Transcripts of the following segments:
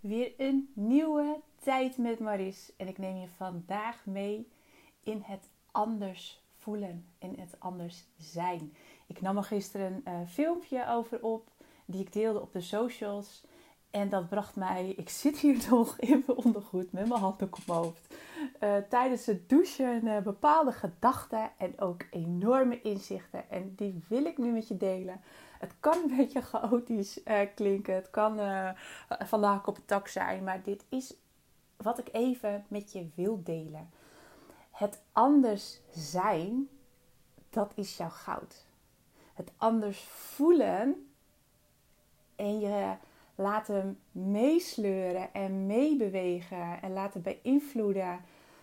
Weer een nieuwe tijd met Maris. En ik neem je vandaag mee in het anders voelen, in het anders zijn. Ik nam er gisteren een uh, filmpje over op, die ik deelde op de socials. En dat bracht mij, ik zit hier nog in mijn ondergoed met mijn handen op mijn hoofd. Uh, tijdens het douchen uh, bepaalde gedachten en ook enorme inzichten. En die wil ik nu met je delen. Het kan een beetje chaotisch uh, klinken. Het kan uh, vandaag op het tak zijn. Maar dit is wat ik even met je wil delen. Het anders zijn, dat is jouw goud. Het anders voelen en je laten meesleuren en meebewegen en laten beïnvloeden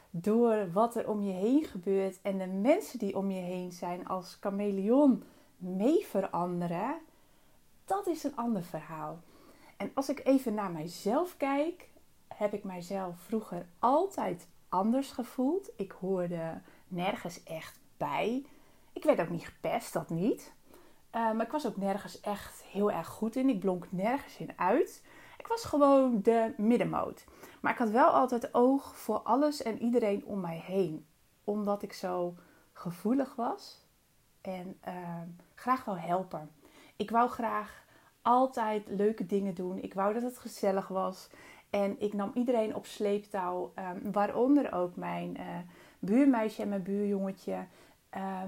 door wat er om je heen gebeurt en de mensen die om je heen zijn als chameleon mee veranderen, dat is een ander verhaal. En als ik even naar mijzelf kijk, heb ik mijzelf vroeger altijd anders gevoeld. Ik hoorde nergens echt bij. Ik werd ook niet gepest, dat niet. Uh, maar ik was ook nergens echt heel erg goed in. Ik blonk nergens in uit. Ik was gewoon de middenmoot. Maar ik had wel altijd oog voor alles en iedereen om mij heen. Omdat ik zo gevoelig was en uh, graag wou helpen. Ik wou graag altijd leuke dingen doen. Ik wou dat het gezellig was. En ik nam iedereen op sleeptouw, um, waaronder ook mijn uh, buurmeisje en mijn buurjongetje, uh,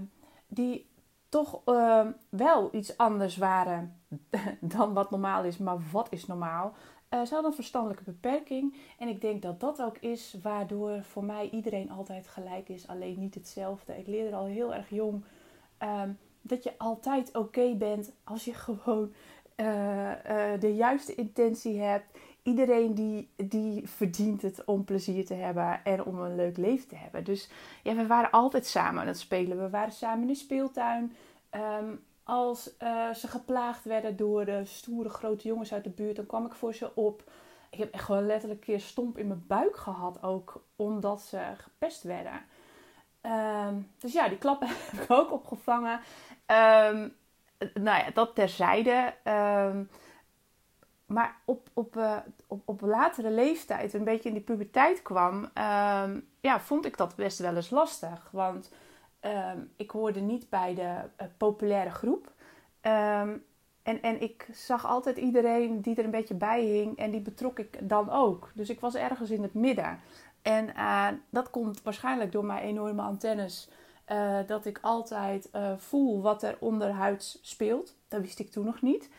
die toch uh, wel iets anders waren dan wat normaal is. Maar wat is normaal? Uh, ze hadden een verstandelijke beperking. En ik denk dat dat ook is waardoor voor mij iedereen altijd gelijk is, alleen niet hetzelfde. Ik leerde al heel erg jong dat je altijd oké bent als je gewoon uh, uh, de juiste intentie hebt. Iedereen die, die verdient het om plezier te hebben en om een leuk leven te hebben. Dus ja, we waren altijd samen aan het spelen. We waren samen in de speeltuin. Um, als uh, ze geplaagd werden door de stoere grote jongens uit de buurt, dan kwam ik voor ze op. Ik heb echt gewoon letterlijk een keer stomp in mijn buik gehad, ook omdat ze gepest werden. Um, dus ja, die klappen heb ik ook opgevangen. Um, nou ja, dat terzijde. Um, maar op, op, uh, op, op latere leeftijd, een beetje in die puberteit kwam, ja, vond ik dat best wel eens lastig. Want ik hoorde niet bij de uh, populaire groep. en, en ik zag altijd iedereen die er een beetje bij hing en die betrok ik dan ook. Dus ik was ergens in het midden. En uh, dat komt waarschijnlijk door mijn enorme antennes. Uh, dat ik altijd uh, voel wat er onderhuids speelt. Dat wist ik toen nog niet.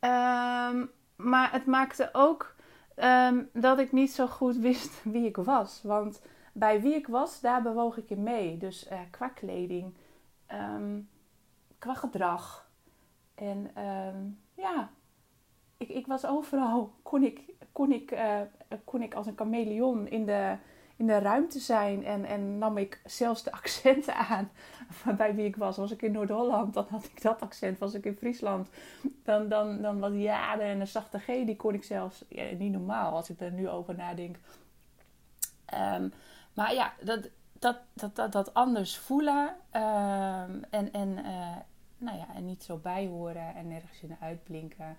Um, maar het maakte ook um, dat ik niet zo goed wist wie ik was. Want bij wie ik was, daar bewoog ik in mee. Dus qua kleding, um, qua gedrag. En ja, ik, ik was overal, kon ik, kon ik, uh, kon ik als een chameleon in de, in de ruimte zijn. En, en nam ik zelfs de accenten aan bij wie ik was. Was ik in Noord-Holland, dan had ik dat accent. Was ik in Friesland, dan, dan, dan was ja en een zachte G, die kon ik zelfs niet normaal als ik er nu over nadenk. Um, maar ja, dat, dat, dat, dat, dat anders voelen um, en, en, uh, nou ja, en niet zo bijhoren en nergens in uitblinken.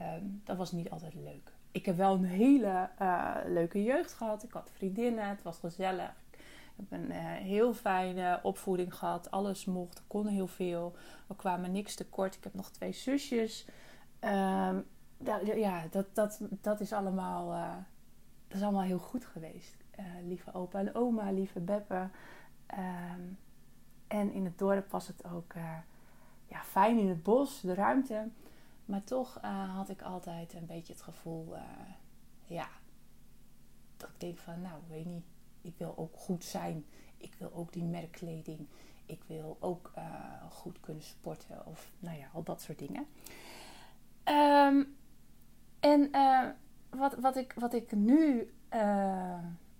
Um, dat was niet altijd leuk. Ik heb wel een hele uh, leuke jeugd gehad. Ik had vriendinnen, het was gezellig. Ik heb een uh, heel fijne opvoeding gehad. Alles mocht, kon heel veel. We kwamen niks tekort. Ik heb nog twee zusjes. Dat, ja, dat, dat, dat, is allemaal, uh, dat is allemaal heel goed geweest. lieve opa en oma, lieve Beppe. Um, en in het dorp was het ook ja, fijn in het bos, de ruimte. Maar toch uh, had ik altijd een beetje het gevoel, uh, ja, dat ik denk van, nou, weet niet, ik wil ook goed zijn. Ik wil ook die merkkleding. Ik wil ook uh, goed kunnen sporten of, nou ja, al dat soort dingen. Um, en wat, wat, ik, wat ik nu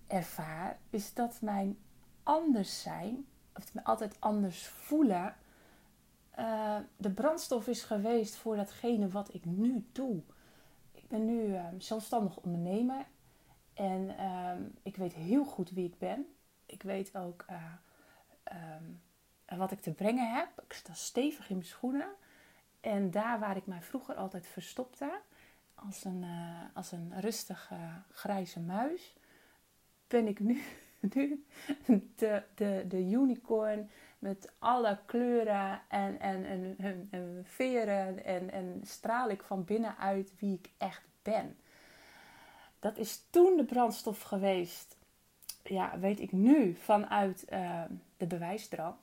ervaar, is dat mijn anders zijn, of me altijd anders voelen uh, de brandstof is geweest voor datgene wat ik nu doe. Ik ben nu uh, zelfstandig ondernemer en uh, ik weet heel goed wie ik ben. Ik weet ook um, wat ik te brengen heb. Ik sta stevig in mijn schoenen. En daar waar ik mij vroeger altijd verstopte, als een, uh, als een rustige grijze muis, ben ik nu, nu de, de, de unicorn met alle kleuren en, en, en, en, en veren en, en straal ik van binnenuit wie ik echt ben. Dat is toen de brandstof geweest, ja, weet ik nu, vanuit uh, de bewijsdrang.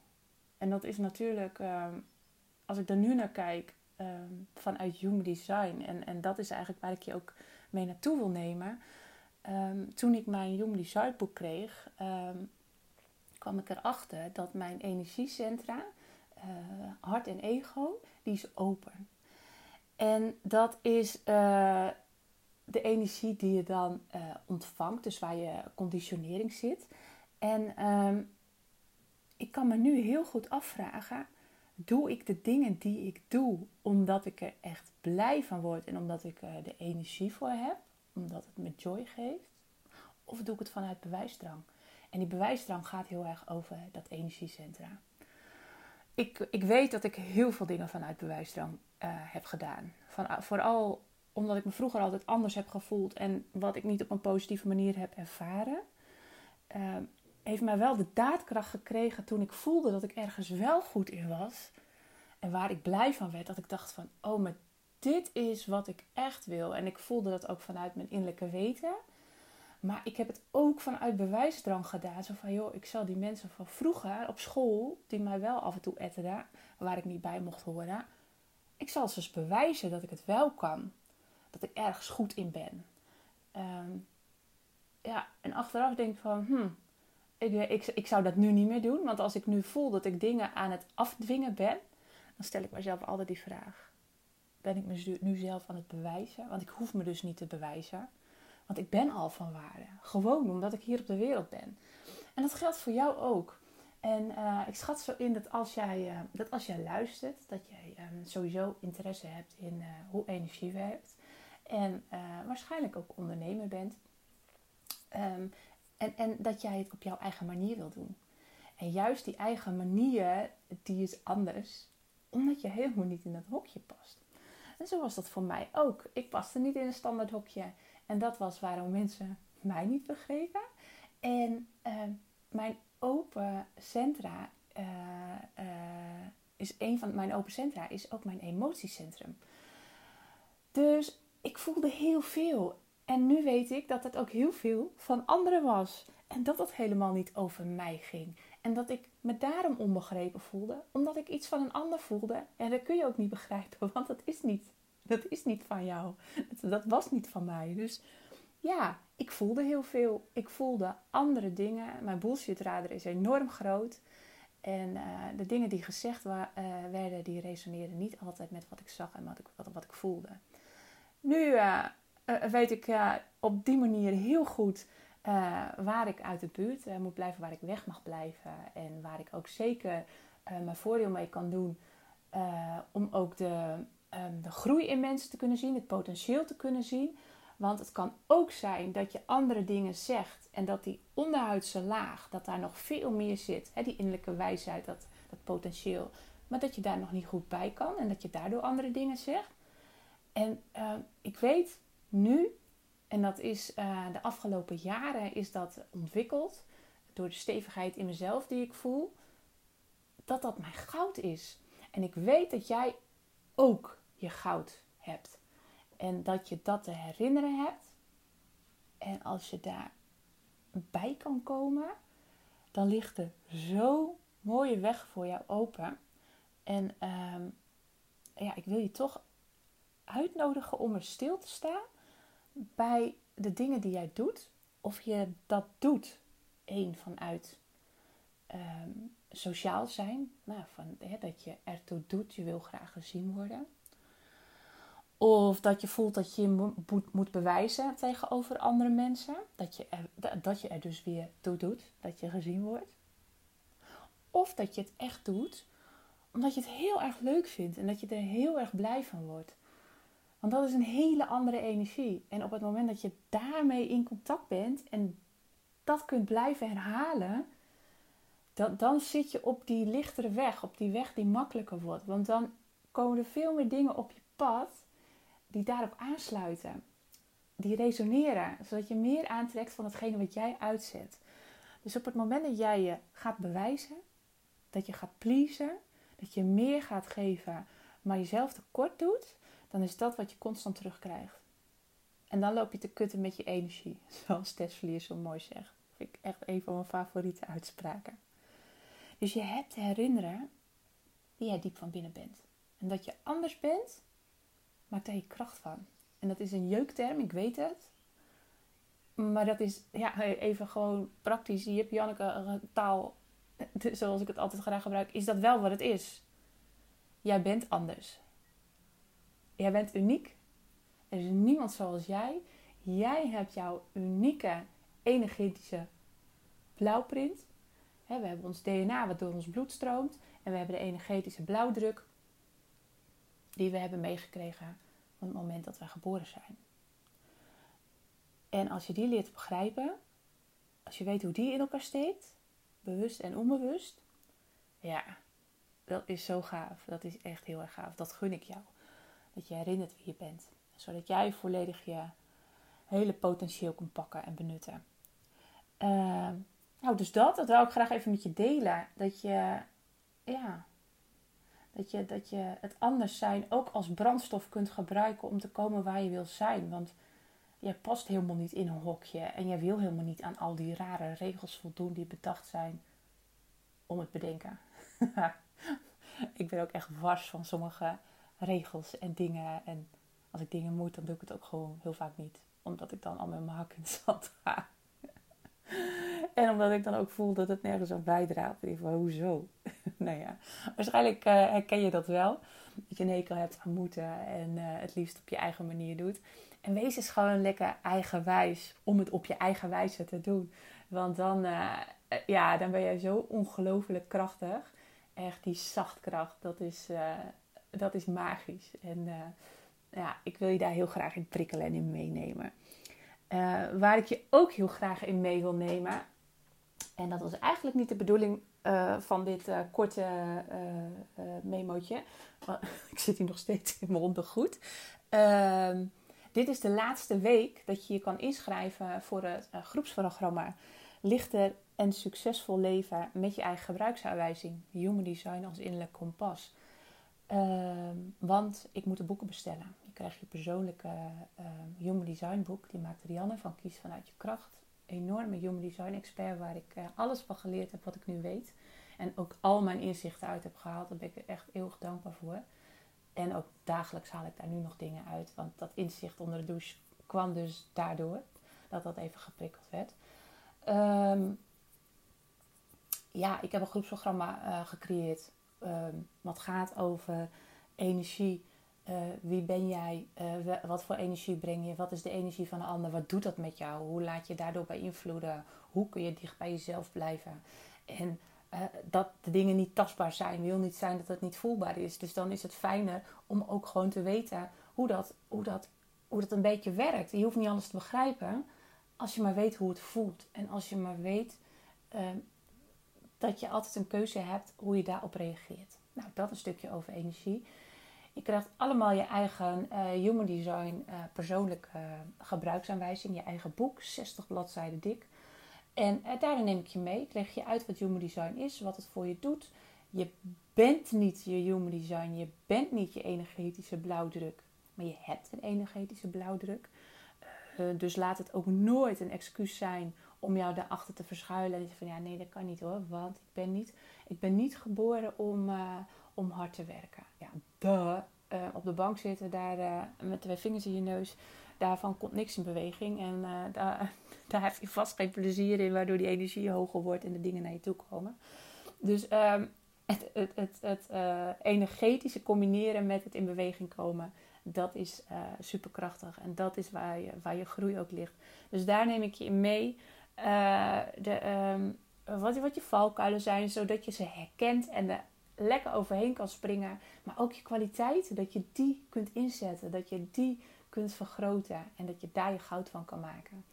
En dat is natuurlijk, uh, als ik er nu naar kijk, uh, vanuit Human Design. En, en dat is eigenlijk waar ik je ook mee naartoe wil nemen. Um, toen ik mijn Human Design boek kreeg, um, kwam ik erachter dat mijn energiecentra, uh, hart en ego, die is open. En dat is uh, de energie die je dan uh, ontvangt, dus waar je conditionering zit. En um, ik kan me nu heel goed afvragen: doe ik de dingen die ik doe omdat ik er echt blij van word en omdat ik er de energie voor heb, omdat het me joy geeft? Of doe ik het vanuit bewijsdrang? En die bewijsdrang gaat heel erg over dat energiecentra. Ik, ik weet dat ik heel veel dingen vanuit bewijsdrang uh, heb gedaan. Van, vooral omdat ik me vroeger altijd anders heb gevoeld en wat ik niet op een positieve manier heb ervaren. Uh, heeft mij wel de daadkracht gekregen toen ik voelde dat ik ergens wel goed in was. En waar ik blij van werd. Dat ik dacht van, oh, maar dit is wat ik echt wil. En ik voelde dat ook vanuit mijn innerlijke weten. Maar ik heb het ook vanuit bewijsdrang gedaan. Zo van, joh, ik zal die mensen van vroeger op school, die mij wel af en toe etterden, waar ik niet bij mocht horen. Ik zal ze dus bewijzen dat ik het wel kan. Dat ik ergens goed in ben. Um, ja, en achteraf denk ik van, hmm, ik, ik, ik zou dat nu niet meer doen. Want als ik nu voel dat ik dingen aan het afdwingen ben, dan stel ik mezelf altijd die vraag. Ben ik me nu zelf aan het bewijzen? Want ik hoef me dus niet te bewijzen. Want ik ben al van waarde. Gewoon omdat ik hier op de wereld ben. En dat geldt voor jou ook. En uh, ik schat zo in dat als jij, uh, dat als jij luistert, dat jij um, sowieso interesse hebt in uh, hoe energie werkt. En waarschijnlijk ook ondernemer bent. Um, en, en dat jij het op jouw eigen manier wil doen. En juist die eigen manier, die is anders, omdat je helemaal niet in dat hokje past. En zo was dat voor mij ook. Ik paste niet in een standaard hokje. En dat was waarom mensen mij niet begrepen. En uh, mijn open centra uh, uh, is een van mijn open centra is ook mijn emotiecentrum. Dus ik voelde heel veel. En nu weet ik dat het ook heel veel van anderen was. En dat het helemaal niet over mij ging. En dat ik me daarom onbegrepen voelde, omdat ik iets van een ander voelde. En dat kun je ook niet begrijpen, want dat is niet, dat is niet van jou. Dat was niet van mij. Dus ja, ik voelde heel veel. Ik voelde andere dingen. Mijn bullshitradar is enorm groot. En uh, de dingen die gezegd wa- uh, werden, die resoneerden niet altijd met wat ik zag en wat ik, wat, ik voelde. Nu uh, weet ik op die manier heel goed waar ik uit de buurt moet blijven, waar ik weg mag blijven. En waar ik ook zeker mijn voordeel mee kan doen om ook de, um, de groei in mensen te kunnen zien, het potentieel te kunnen zien. Want het kan ook zijn dat je andere dingen zegt en dat die onderhuidse laag, dat daar nog veel meer zit. Hè, die innerlijke wijsheid, dat, dat potentieel. Maar dat je daar nog niet goed bij kan en dat je daardoor andere dingen zegt. En uh, ik weet nu, en dat is uh, de afgelopen jaren is dat ontwikkeld door de stevigheid in mezelf die ik voel, dat dat mijn goud is. En ik weet dat jij ook je goud hebt. En dat je dat te herinneren hebt. En als je daar bij kan komen, dan ligt er zo'n mooie weg voor jou open. En um, ja, ik wil je toch uitnodigen om er stil te staan bij de dingen die jij doet. Of je dat doet, één vanuit um, sociaal zijn. Nou, van, hè, dat je ertoe doet, je wil graag gezien worden. Of dat je voelt dat je moet, moet bewijzen tegenover andere mensen. Dat je, dat je er dus weer toe doet. Dat je gezien wordt. Of dat je het echt doet omdat je het heel erg leuk vindt. En dat je er heel erg blij van wordt. Want dat is een hele andere energie. En op het moment dat je daarmee in contact bent. En dat kunt blijven herhalen. Dan, dan zit je op die lichtere weg. Op die weg die makkelijker wordt. Want dan komen er veel meer dingen op je pad die daarop aansluiten. Die resoneren, zodat je meer aantrekt van hetgene wat jij uitzet. Dus op het moment dat jij je gaat bewijzen, dat je gaat pleasen, dat je meer gaat geven, maar jezelf tekort doet, dan is dat wat je constant terugkrijgt. En dan loop je te kutten met je energie, zoals Tess zo mooi zegt. Dat vind ik echt een van mijn favoriete uitspraken. Dus je hebt te herinneren wie jij diep van binnen bent. En dat je anders bent, maakt daar je kracht van. En dat is een jeukterm, ik weet het. Maar dat is ja, even gewoon praktisch. Hier heb Janneke taal, zoals ik het altijd graag gebruik, is dat wel wat het is. Jij bent anders. Jij bent uniek. Er is niemand zoals jij. Jij hebt jouw unieke energetische blauwprint. We hebben ons DNA wat door ons bloed stroomt. En we hebben de energetische blauwdruk die we hebben meegekregen van het moment dat wij geboren zijn. En als je die leert begrijpen, als je weet hoe die in elkaar steekt, bewust en onbewust, ja, dat is zo gaaf. Dat is echt heel erg gaaf. Dat gun ik jou. Dat je herinnert wie je bent. Zodat jij volledig je hele potentieel kunt pakken en benutten. Uh, nou, dus dat, dat wil ik graag even met je delen. Dat je, ja, dat je, dat je het anders zijn ook als brandstof kunt gebruiken om te komen waar je wil zijn. Want jij past helemaal niet in een hokje. En jij wil helemaal niet aan al die rare regels voldoen die bedacht zijn om het bedenken. ik ben ook echt wars van sommige regels en dingen. En als ik dingen moet, dan doe ik het ook gewoon heel vaak niet. Omdat ik dan al met mijn hak in het zand ga. En omdat ik dan ook voel dat het nergens aan bijdraagt. Ik van, hoezo? nou ja, waarschijnlijk uh, herken je dat wel. Dat je een hekel hebt aan moeten en uh, het liefst op je eigen manier doet. En wees eens gewoon lekker eigenwijs om het op je eigen wijze te doen. Want dan, uh, ja, dan ben je zo ongelooflijk krachtig. Echt die zachtkracht, dat is, dat is magisch. En ja, ik wil je daar heel graag in prikkelen en in meenemen. waar ik je ook heel graag in mee wil nemen, en dat was eigenlijk niet de bedoeling uh, van dit korte memootje. ik zit hier nog steeds in mijn ondergoed. Ehm, dit is de laatste week dat je je kan inschrijven voor het groepsprogramma Lichter en succesvol leven met je eigen gebruiksaanwijzing. Human Design als innerlijk kompas. Ehm, want ik moet de boeken bestellen. Je krijgt je persoonlijke Human Design boek. Die maakt Rianne van Kies vanuit je kracht enorme human design expert waar ik uh, alles van geleerd heb wat ik nu weet. En ook al mijn inzichten uit heb gehaald. Daar ben ik echt eeuwig dankbaar voor. En ook dagelijks haal ik daar nu nog dingen uit. Want dat inzicht onder de douche kwam dus daardoor. Dat dat even geprikkeld werd. Um, ja, ik heb een groepsprogramma uh, gecreëerd. Um, wat gaat over energie uh, wie ben jij? Uh, wat voor energie breng je? Wat is de energie van de ander? Wat doet dat met jou? Hoe laat je daardoor beïnvloeden? Hoe kun je dicht bij jezelf blijven? En uh, dat de dingen niet tastbaar zijn, wil niet zijn dat het niet voelbaar is. Dus dan is het fijner om ook gewoon te weten hoe dat, hoe dat, hoe dat een beetje werkt. Je hoeft niet alles te begrijpen als je maar weet hoe het voelt. En als je maar weet dat je altijd een keuze hebt hoe je daarop reageert. Nou, dat een stukje over energie. Je krijgt allemaal je eigen uh, Human Design uh, persoonlijke uh, gebruiksaanwijzing, je eigen boek, 60 bladzijden dik. En daarin neem ik je mee. Leg je uit wat Human Design is, wat het voor je doet. Je bent niet je Human Design, je bent niet je energetische blauwdruk, maar je hebt een energetische blauwdruk. dus laat het ook nooit een excuus zijn om jou daarachter te verschuilen. En van ja, nee, dat kan niet hoor, want ik ben niet, ik ben niet geboren om, om hard te werken. Ja, duh. Uh, op de bank zitten, daar uh, met twee vingers in je neus. Daarvan komt niks in beweging. En uh, daar, daar heb je vast geen plezier in, waardoor die energie hoger wordt en de dingen naar je toe komen. Dus um, het, het, het, energetische combineren met het in beweging komen, dat is superkrachtig. En dat is waar je, waar je groei ook ligt. Dus daar neem ik je in mee. De, um, wat, wat je valkuilen zijn, zodat je ze herkent en de lekker overheen kan springen. Maar ook je kwaliteiten, dat je die kunt inzetten. Dat je die kunt vergroten. En dat je daar je goud van kan maken.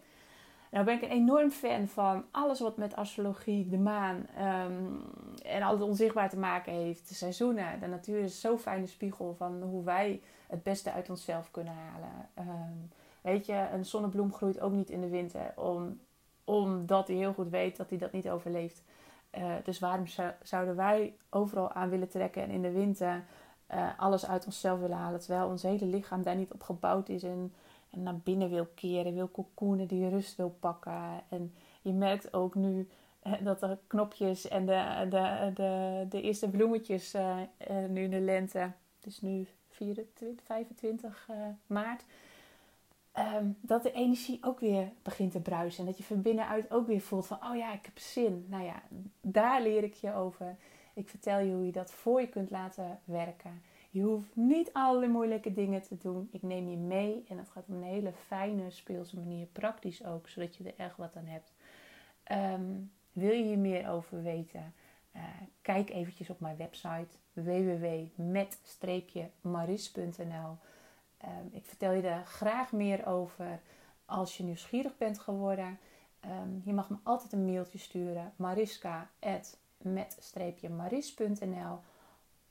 Nou ben ik een enorm fan van alles wat met astrologie, de maan um, en alles onzichtbaar te maken heeft. De seizoenen. De natuur is zo'n fijne spiegel van hoe wij het beste uit onszelf kunnen halen. Ehm, weet je, een zonnebloem groeit ook niet in de winter, om, omdat hij heel goed weet dat hij dat niet overleeft. Uh, dus waarom zouden wij overal aan willen trekken en in de winter uh, alles uit onszelf willen halen, terwijl ons hele lichaam daar niet op gebouwd is en, en naar binnen wil keren, wil cocoonen, die rust wil pakken. En je merkt ook nu dat de knopjes en de, de, de, de eerste bloemetjes nu in de lente, het is nu 24, 25 uh, maart, um, dat de energie ook weer begint te bruisen. En dat je van binnenuit ook weer voelt van, oh ja, ik heb zin. Nou ja, daar leer ik je over. Ik vertel je hoe je dat voor je kunt laten werken. Je hoeft niet alle moeilijke dingen te doen. Ik neem je mee en dat gaat op een hele fijne, speelse manier. Praktisch ook, zodat je er echt wat aan hebt. Um, wil je hier meer over weten? Uh, kijk eventjes op mijn website www.met-maris.nl ehm, Ik vertel je daar graag meer over als je nieuwsgierig bent geworden. Um, je mag me altijd een mailtje sturen. mariska.met-maris.nl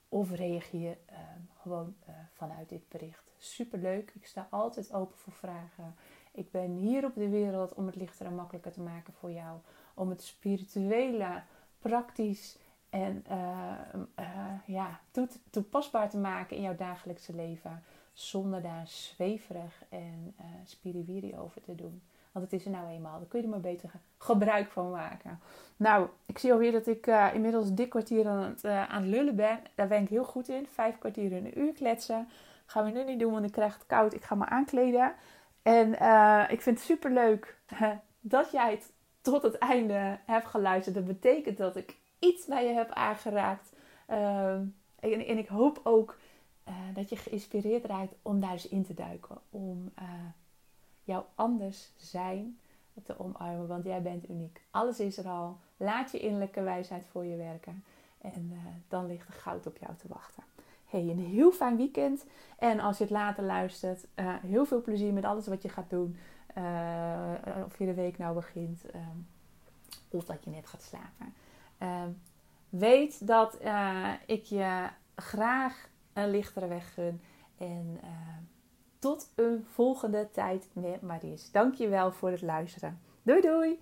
Of reageer um, gewoon uh, vanuit dit bericht. Superleuk. Ik sta altijd open voor vragen. Ik ben hier op de wereld om het lichter en makkelijker te maken voor jou om het spirituele praktisch en uh, ja, toepasbaar te maken in jouw dagelijkse leven. Zonder daar zweverig en uh, spiriwiri over te doen. Want het is er nou eenmaal. Daar kun je er maar beter gebruik van maken. Nou, ik zie alweer dat ik uh, inmiddels dik kwartier aan het, uh, aan lullen ben. Daar ben ik heel goed in. Vijf kwartier in een uur kletsen. Gaan we nu niet doen, want ik krijg het koud. Ik ga me aankleden. En ik vind het super leuk dat jij het tot het einde heb geluisterd. Dat betekent dat ik iets bij je heb aangeraakt. Ehm, en, ik hoop ook uh, dat je geïnspireerd raakt om daar eens in te duiken. Om uh, jouw anders zijn te omarmen. Want jij bent uniek. Alles is er al. Laat je innerlijke wijsheid voor je werken. En uh, dan ligt er goud op jou te wachten. Hey, een heel fijn weekend. En als je het later luistert, heel veel plezier met alles wat je gaat doen. Of je de week nou begint. Ehm, of dat je net gaat slapen. Ehm, weet dat ik je graag een lichtere weg gun. En uh, tot een volgende tijd met Maries. Dankjewel voor het luisteren. Doei doei!